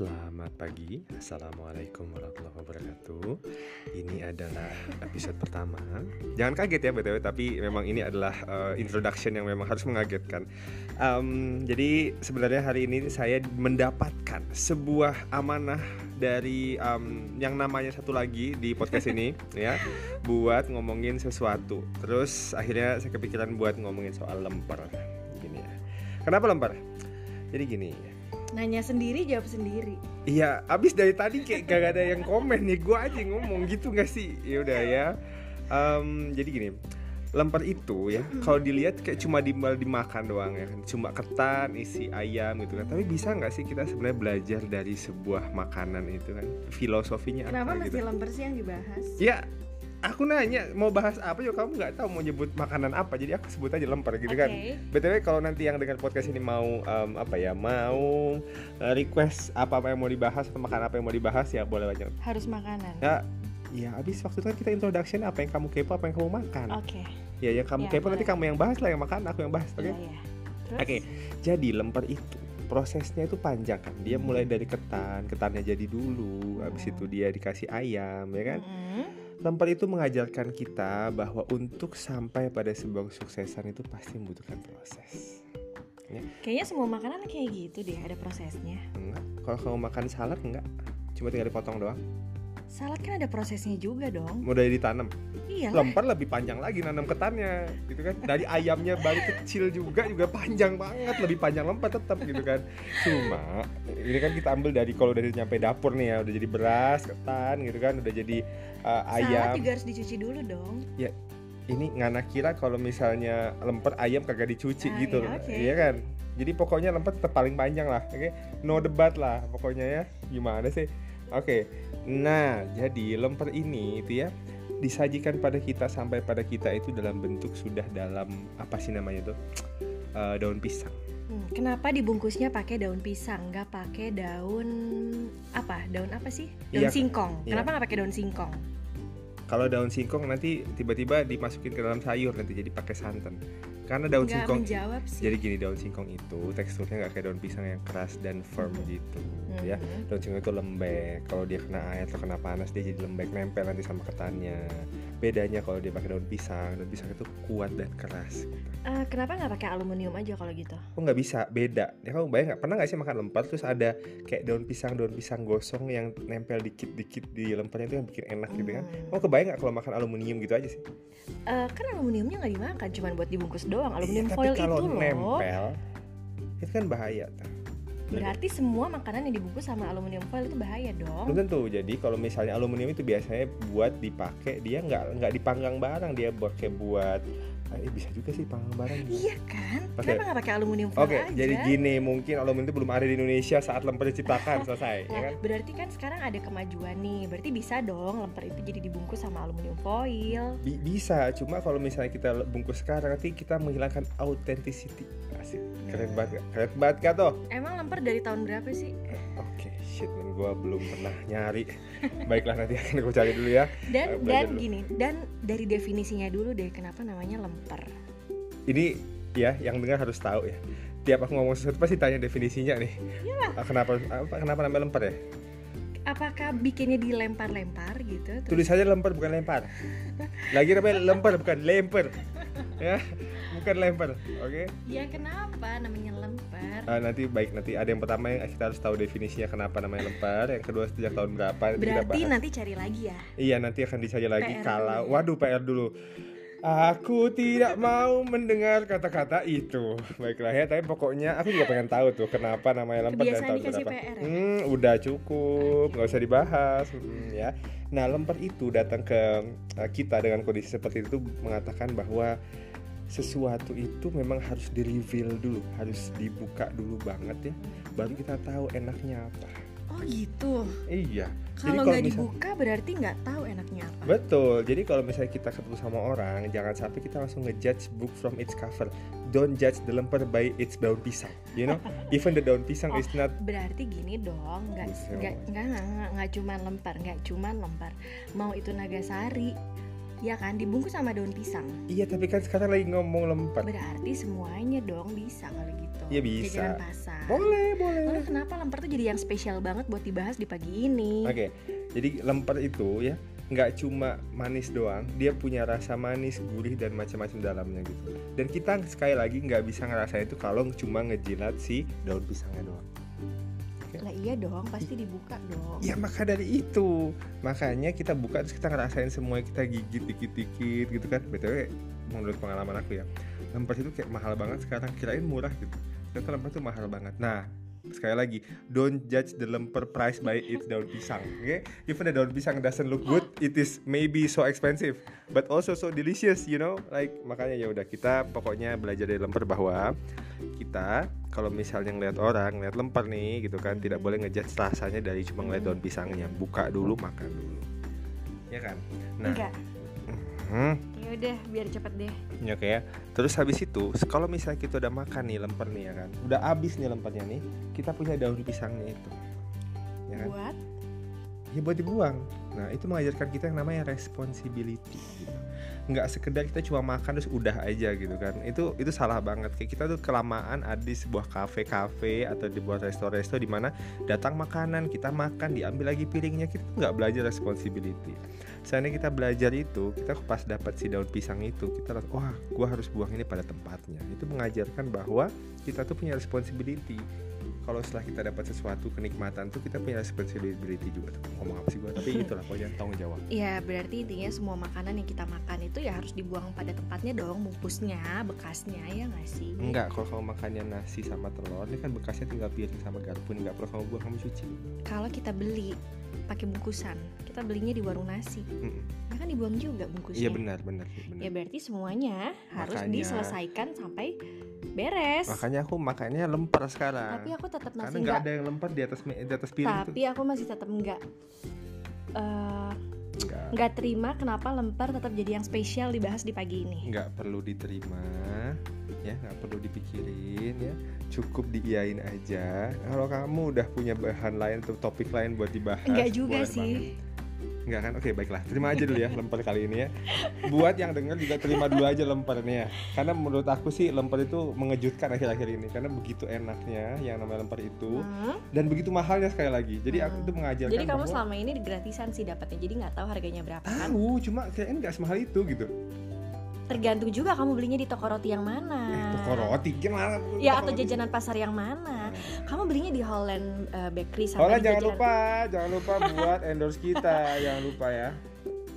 Selamat pagi, Assalamualaikum warahmatullahi wabarakatuh. Ini adalah episode pertama. Jangan kaget ya BTW, tapi memang ini adalah uh, introduction yang memang harus mengagetkan. Um, Jadi sebenarnya hari ini saya mendapatkan sebuah amanah dari um, yang namanya satu lagi di podcast ini ya Buat ngomongin sesuatu. Terus akhirnya saya kepikiran buat ngomongin soal lemper. Gini ya. Kenapa lemper? Jadi gini nanya sendiri jawab sendiri. Iya abis dari tadi kayak gak ada yang komen nih gue aja ngomong gitu gak sih? Ya udah ya. Um, jadi gini lemper itu ya kalau dilihat kayak cuma dimbal dimakan doang ya kan cuma ketan isi ayam gitu kan. Tapi bisa nggak sih kita sebenarnya belajar dari sebuah makanan itu kan? Filosofinya kenapa apa masih gitu? lemper sih yang dibahas? Ya aku nanya mau bahas apa ya kamu nggak tahu mau nyebut makanan apa jadi aku sebut aja lemper gitu kan Oke. btw kalau nanti yang dengar podcast ini mau em, apa ya mau eh, request apa apa yang mau dibahas atau makan apa yang mau dibahas ya boleh banyak harus makanan ya ya habis waktu itu kan kita introduction apa yang kamu kepo apa yang kamu makan oke ya yang kamu Ya, kepo nanti boleh. kamu yang bahas lah yang makan aku yang bahas oke Iya, iya. Terus? Oke, jadi lemper itu prosesnya itu panjang kan. Dia mulai Hmm. dari ketan, ketannya jadi dulu, habis Hmm. itu dia dikasih ayam, ya kan? Mm-mm. Lemper itu mengajarkan kita bahwa untuk sampai pada sebuah kesuksesan itu pasti membutuhkan proses. kayaknya semua makanan kayak gitu deh ada prosesnya Enggak, kalau kamu makan salad enggak, cuma tinggal dipotong doang. Salad kan ada prosesnya juga dong Mudah ditanam. iya Lemper lebih panjang lagi nanam ketannya, gitu kan? Dari ayamnya baru kecil juga juga panjang banget, lebih panjang lemper tetap gitu kan. Cuma ini kan kita ambil dari kalau dari nyampe dapur nih ya, udah jadi beras, ketan gitu kan, udah jadi uh, salad ayam. juga harus dicuci dulu dong Ini ngana kira kalau misalnya lemper ayam kagak dicuci Ah, gitu, iya, oke. iya kan? Jadi pokoknya lemper tetap paling panjang lah, oke? No debat lah pokoknya ya. Gimana sih? Oke. Nah, jadi lemper ini itu ya disajikan pada kita sampai pada kita itu dalam bentuk sudah dalam apa sih namanya tuh? Eh, daun pisang. Hmm, kenapa dibungkusnya pakai daun pisang nggak pakai daun apa daun apa sih daun Iya. singkong Iya. kenapa nggak pakai daun singkong Kalau daun singkong nanti tiba-tiba dimasukin ke dalam sayur nanti jadi pakai santan. Karena daun nggak singkong menjawab sih jadi gini daun singkong itu teksturnya nggak kayak daun pisang yang keras dan firm gitu ya. Mhm. Daun singkong itu lembek. Kalau dia kena air atau kena panas dia jadi lembek nempel nanti sama ketannya. Bedanya kalau dia pakai daun pisang, daun pisang itu kuat dan keras. Gitu. Eh, kenapa nggak pakai aluminium aja kalau gitu Oh nggak bisa, beda. Ya kamu bayang nggak? Pernah nggak sih makan lemper terus ada kayak daun pisang, daun pisang gosong yang nempel dikit-dikit di lempernya itu yang bikin enak gitu kan? Hmm. Kamu kebayang nggak kalau makan aluminium gitu aja sih? Eh, kan aluminiumnya nggak dimakan cuman buat dibungkus doang aluminium Iya, foil tapi kalau itu loh nempel itu kan bahaya. Tah. Berarti semua makanan yang dibungkus sama aluminium foil itu bahaya dong. Belum tentu. Jadi kalau misalnya aluminium itu biasanya buat dipakai dia nggak nggak dipanggang barang. Dia buat kayak buat eh, bisa juga sih panggang barang. iya kan Oke. kenapa nggak pakai aluminium foil Oke, aja jadi gini mungkin aluminium itu belum ada di Indonesia saat lemper diciptakan selesai, ya Nah, kan? berarti kan sekarang ada kemajuan nih berarti bisa dong lemper itu jadi dibungkus sama aluminium foil Bi- bisa, cuma kalau misalnya kita bungkus sekarang nanti kita menghilangkan authenticity. Asik, keren banget, gak? keren banget gak toh? emang lemper dari tahun berapa sih Oke, shit man, gue belum pernah nyari. Baiklah nanti akan gue cari dulu ya. Eh, dan dan dulu. gini dan dari definisinya dulu deh kenapa namanya lemper Ini ya, yang dengar harus tahu ya. Tiap aku ngomong sesuatu pasti tanya definisinya nih. Ah, Kenapa apa, kenapa namanya lemper ya? apakah bikinnya dilempar-lempar gitu terus Tulisannya lemper bukan lempar. Lagi namanya lemper bukan lemper. Ya, bukan lempar. Oke. ya kenapa namanya lemper Ah, nanti baik nanti ada yang pertama yang kita harus tahu definisinya kenapa namanya lempar, yang kedua sejak tahun berapa nanti kita berarti bahas. nanti cari lagi ya Iya nanti akan dicari lagi PR kalau dulu ya. waduh PR dulu. Aku tidak mau mendengar kata-kata itu. Baiklah ya, tapi pokoknya aku juga pengen tahu tuh kenapa namanya lemper dan tahun berapa. PR ya? Hmm, udah cukup, nggak usah dibahas, Hmm, ya. Nah, lemper itu datang ke uh, kita dengan kondisi seperti itu mengatakan bahwa sesuatu itu memang harus di reveal dulu, harus dibuka dulu banget ya, baru kita tahu enaknya apa. oh gitu Iya. kalau kalau nggak dibuka berarti nggak tahu enaknya apa Betul. Jadi kalau misalnya kita ketemu sama orang, jangan sampai kita langsung ngejudge book from its cover. Don't judge the lemper by its daun pisang. You know, even the daun pisang is not berarti gini dong nggak Bisa. nggak nggak nggak nggak- nggak cuma lempar nggak cuma lempar mau itu nagasari ya kan dibungkus sama daun pisang Iya, tapi kan sekarang lagi ngomong lemper. berarti semuanya dong bisa kalau gitu Iya, bisa. jajanan pasar Boleh, boleh. Lalu kenapa lemper tuh jadi yang spesial banget buat dibahas di pagi ini? Oke, jadi lemper itu ya nggak cuma manis doang, dia punya rasa manis, gurih dan macam-macam dalamnya gitu. Dan kita sekali lagi nggak bisa ngerasain itu kalau cuma ngejilat si daun pisangnya doang. Lah iya dong, pasti dibuka dong. Ya maka dari itu, makanya kita buka terus kita ngerasain semua kita gigit dikit-dikit gitu kan. btw menurut pengalaman aku ya, lemper itu kayak mahal banget sekarang. Kirain murah gitu. Ternyata lemper itu mahal banget. Nah, sekali lagi don't judge the lemper price by its daun pisang oke okay? even the daun pisang doesn't look good it is maybe so expensive but also so delicious you know? Like makanya ya udah kita pokoknya belajar dari lemper bahwa kita kalau misalnya ngeliat orang ngeliat lemper nih gitu kan tidak boleh ngejudge rasanya dari cuma ngeliat daun pisangnya. Buka dulu makan dulu. Ya kan? Nah. Enggak. hmm, udah, biar cepet deh. Ya oke ya. Terus habis itu, kalau misalnya kita udah makan nih lemper nih ya kan, udah habis nih lempernya nih, kita punya daun pisangnya itu, ya kan? Buat Ya buat dibuang. Nah itu mengajarkan kita yang namanya responsibility. Gitu. Nggak sekedar kita cuma makan terus udah aja gitu kan. Itu itu salah banget. Kayak kita tuh kelamaan ada di sebuah kafe-kafe atau di sebuah resto-resto di mana datang makanan kita makan diambil lagi piringnya kita tuh nggak belajar responsibility. Seandainya kita belajar itu, kita pas dapat si daun pisang itu, kita langsung, wah, gua harus buang ini pada tempatnya. Itu mengajarkan bahwa kita tuh punya responsibility. Kalau setelah kita dapat sesuatu kenikmatan tuh kita punya responsibility juga. Tuh. Ngomong apa sih gua? Tapi itulah pokoknya tanggung jawab. Ya berarti intinya semua makanan yang kita makan itu ya harus dibuang pada tempatnya dong Bungkusnya, bekasnya ya nggak sih? Enggak, kalau kamu makannya nasi sama telur, ini kan bekasnya tinggal piring sama garpu, nggak perlu kamu buang, kamu cuci. Kalau kita beli pakai bungkusan, kita belinya di warung nasi Mm-mm. Ya kan dibuang juga bungkusnya Iya benar, benar, benar. Ya berarti semuanya harus Makanya- diselesaikan sampai beres Makanya aku makannya lemper sekarang. Tapi aku tetap Karena masih nggak nggak ada yang lemper di atas di atas piring tuh. Tapi aku masih tetap nggak Nggak, nggak terima kenapa lemper tetap jadi yang spesial dibahas di pagi ini nggak perlu diterima, ya nggak perlu dipikirin ya. Cukup diiyain aja. Kalau kamu udah punya bahan lain atau topik lain buat dibahas, Enggak juga sih banget. Enggak kan? Oke, baiklah. Terima aja dulu ya lemper kali ini ya. Buat yang denger juga terima dulu aja lempernya. Karena menurut aku sih lemper itu mengejutkan akhir-akhir ini karena begitu enaknya yang namanya lemper itu Hmm, dan begitu mahalnya sekali lagi. Jadi aku Hmm. itu mengajarkan Jadi kamu bahwa selama ini gratisan sih dapatnya Jadi nggak tahu harganya berapa kan tahu, cuma kayaknya nggak semahal itu gitu. Tergantung juga kamu belinya di toko roti yang mana Eh, toko roti gimana? Ya Toko atau roti. jajanan pasar yang mana Kamu belinya di Holland eh, Bakery sama di jangan jajanan- lupa, jangan lupa buat endorse kita, jangan lupa ya.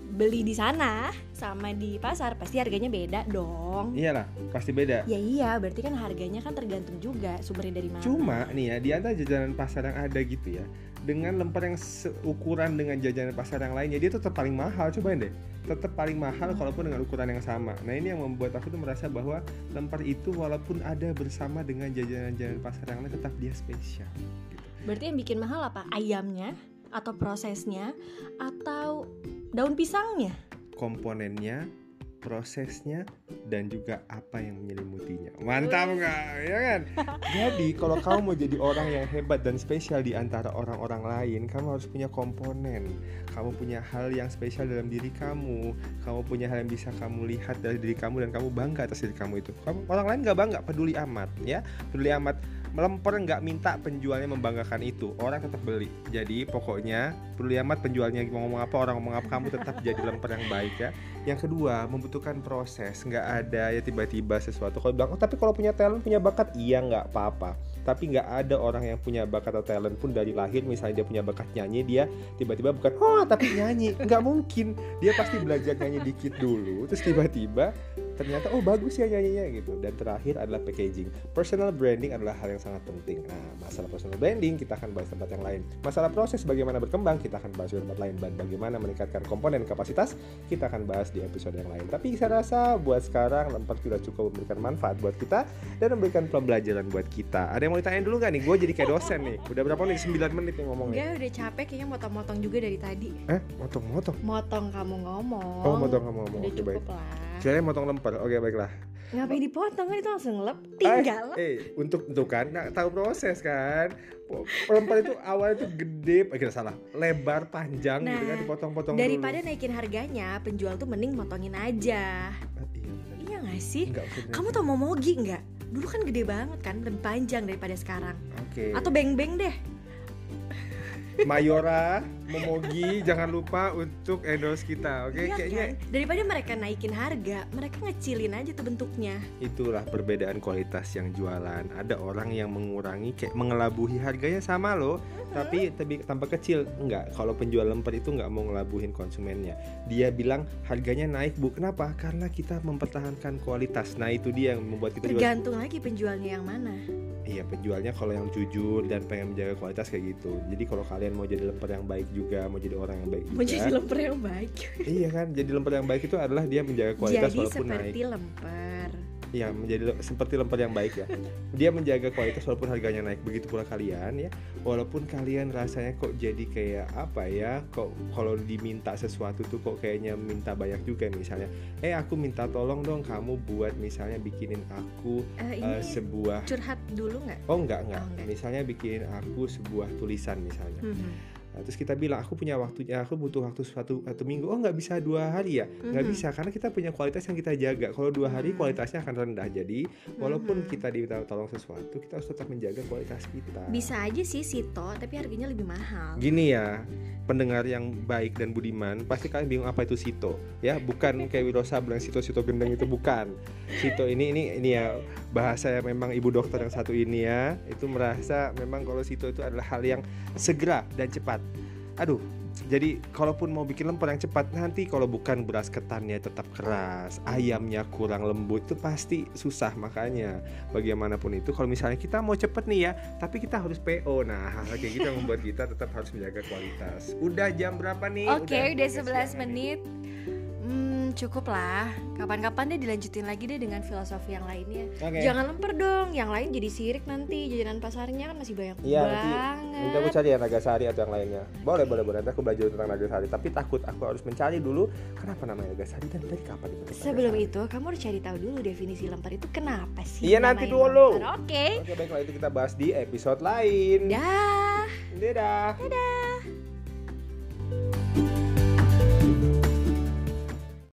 Beli di sana sama di pasar Pasti harganya beda dong Iyalah, pasti beda. Ya iya, berarti kan harganya kan tergantung juga sumbernya dari mana. Cuma nih ya, di antara jajanan pasar yang ada gitu ya, dengan lemper yang seukuran dengan jajanan pasar yang lainnya, dia tetap paling mahal. Cobain deh, tetap paling mahal kalaupun dengan ukuran yang sama. Nah ini yang membuat aku tuh merasa bahwa lemper itu walaupun ada bersama dengan jajanan-jajanan pasar yang lain, tetap dia spesial. Gitu. Berarti yang bikin mahal apa? Ayamnya atau prosesnya atau daun pisangnya? Komponennya, prosesnya, dan juga apa yang menyelimutinya. Mantap nggak, ya kan? Jadi kalau kamu mau jadi orang yang hebat dan spesial di antara orang-orang lain, kamu harus punya komponen. Kamu punya hal yang spesial dalam diri kamu. Kamu punya hal yang bisa kamu lihat dari diri kamu dan kamu bangga atas diri kamu itu. Kamu orang lain nggak bangga, peduli amat, ya. Peduli amat. Melemper nggak minta penjualnya membanggakan itu, orang tetap beli. Jadi pokoknya peduli amat penjualnya ngomong apa, orang ngomong apa, kamu tetap jadi lemper yang baik ya. Yang kedua, membutuhkan proses. Nggak ada ya tiba-tiba sesuatu. Kalau bilang, oh tapi kalau punya talent, punya bakat, iya nggak apa-apa. Tapi nggak ada orang yang punya bakat atau talent pun dari lahir, misalnya dia punya bakat nyanyi, dia tiba-tiba bukan, oh tapi nyanyi. Nggak mungkin. Dia pasti belajar nyanyi dikit dulu, terus tiba-tiba ternyata oh bagus ya nyanyinya gitu. Dan terakhir adalah packaging. Personal branding adalah hal yang sangat penting. Nah, masalah personal branding kita akan bahas tempat yang lain. Masalah proses bagaimana berkembang kita akan bahas di tempat lain dan bagaimana meningkatkan komponen kapasitas kita akan bahas di episode yang lain. Tapi saya rasa buat sekarang lemper sudah cukup memberikan manfaat buat kita dan memberikan pembelajaran buat kita. Ada yang mau ditanyain dulu nggak nih? Gue jadi kayak dosen nih. Udah berapa menit? 9 menit nih ngomongnya. Enggak, udah capek kayaknya motong-motong juga dari tadi. Eh, motong-motong. Motong kamu ngomong. Oh, motong kamu ngomong. Udah baik. cukup lah. Kirain motong lemper. Oke, baiklah. Ngapain dipotong kan itu langsung lep, tinggal. Eh, eh, untuk untuk kan nggak tahu proses kan. Lemper itu awalnya tuh gede, eh kita salah, lebar, panjang gitu kan Nah, dipotong-potong Daripada dulu. naikin harganya, penjual tuh mending motongin aja. Ah, iya, bener. Iya gak sih? Nggak usah Kamu tau momogi nggak? Dulu kan gede banget kan, lebih panjang daripada sekarang. Oke. Atau beng-beng deh. Mayora, Momogi, jangan lupa untuk endorse kita, oke? Iya Kayaknya kan? Daripada mereka naikin harga, mereka ngecilin aja tuh bentuknya. itulah perbedaan kualitas yang jualan. Ada orang yang mengurangi, kayak mengelabuhi harganya sama loh, tapi tapi tambah kecil. Enggak, kalau penjual lemper itu nggak mau ngelabuhin konsumennya. Dia bilang harganya naik bu, kenapa? Karena kita mempertahankan kualitas. Nah itu dia yang membuat kita. Tergantung lagi penjualnya yang mana. Iya penjualnya kalau yang jujur dan pengen menjaga kualitas kayak gitu. Jadi kalau kalian mau jadi lemper yang baik juga, mau jadi orang yang baik juga. Mau jadi lemper yang baik. iya kan, jadi lemper yang baik itu adalah dia menjaga kualitas Jadi walaupun naik. seperti lemper. Iya, menjadi seperti lemper yang baik ya. Dia menjaga kualitas walaupun harganya naik. Begitu pula kalian ya. Walaupun kalian rasanya kok jadi kayak apa ya? Kok kalau diminta sesuatu tuh kok kayaknya minta banyak juga misalnya. Eh aku minta tolong dong kamu buat misalnya bikinin aku eh, ini sebuah curhat dulu nggak? Oh enggak enggak. Oh, enggak. Misalnya bikinin aku sebuah tulisan misalnya. Mhm. Nah, terus kita bilang aku punya waktunya, aku butuh waktu suatu satu minggu. Oh nggak bisa dua hari ya? Nggak Mhm. bisa karena kita punya kualitas yang kita jaga. Kalau dua hari Hmm. kualitasnya akan rendah. Jadi walaupun Mhm. kita diminta tolong sesuatu, kita harus tetap menjaga kualitas kita. Bisa aja sih Sito, tapi harganya lebih mahal. Gini ya, pendengar yang baik dan budiman, pasti kalian bingung apa itu Sito. Ya, bukan kayak Wirosa bilang Sito Sito gendeng itu bukan. Sito ini ini ini ya bahasa yang memang ibu dokter yang satu ini ya, itu merasa memang kalau Sito itu adalah hal yang segera dan cepat. Aduh, jadi kalaupun mau bikin lemper yang cepat nanti kalau bukan beras ketannya tetap keras, ayamnya kurang lembut itu pasti susah makanya bagaimanapun itu kalau misalnya kita mau cepet nih ya tapi kita harus PO nah hal kayak gitu yang membuat kita tetap harus menjaga kualitas udah jam berapa nih Oke, udah agak 11 siangan nih. menit. Hmm, cukup lah. Kapan-kapan deh dilanjutin lagi deh dengan filosofi yang lainnya. Oke. Jangan lemper dong, yang lain jadi sirik nanti. Jajanan pasarnya kan masih banyak Iya, banget. Nanti aku cari ya Nagasari atau yang lainnya Boleh, boleh, boleh Nanti aku belajar tentang Nagasari Tapi takut aku harus mencari dulu Kenapa namanya Nagasari dan dari kapan itu Sebelum itu, kamu harus cari tahu dulu definisi lemper itu kenapa sih? Iya, nanti dulu. Oke. Oke baiklah itu kita bahas di episode lain Dah. Dadah Dadah.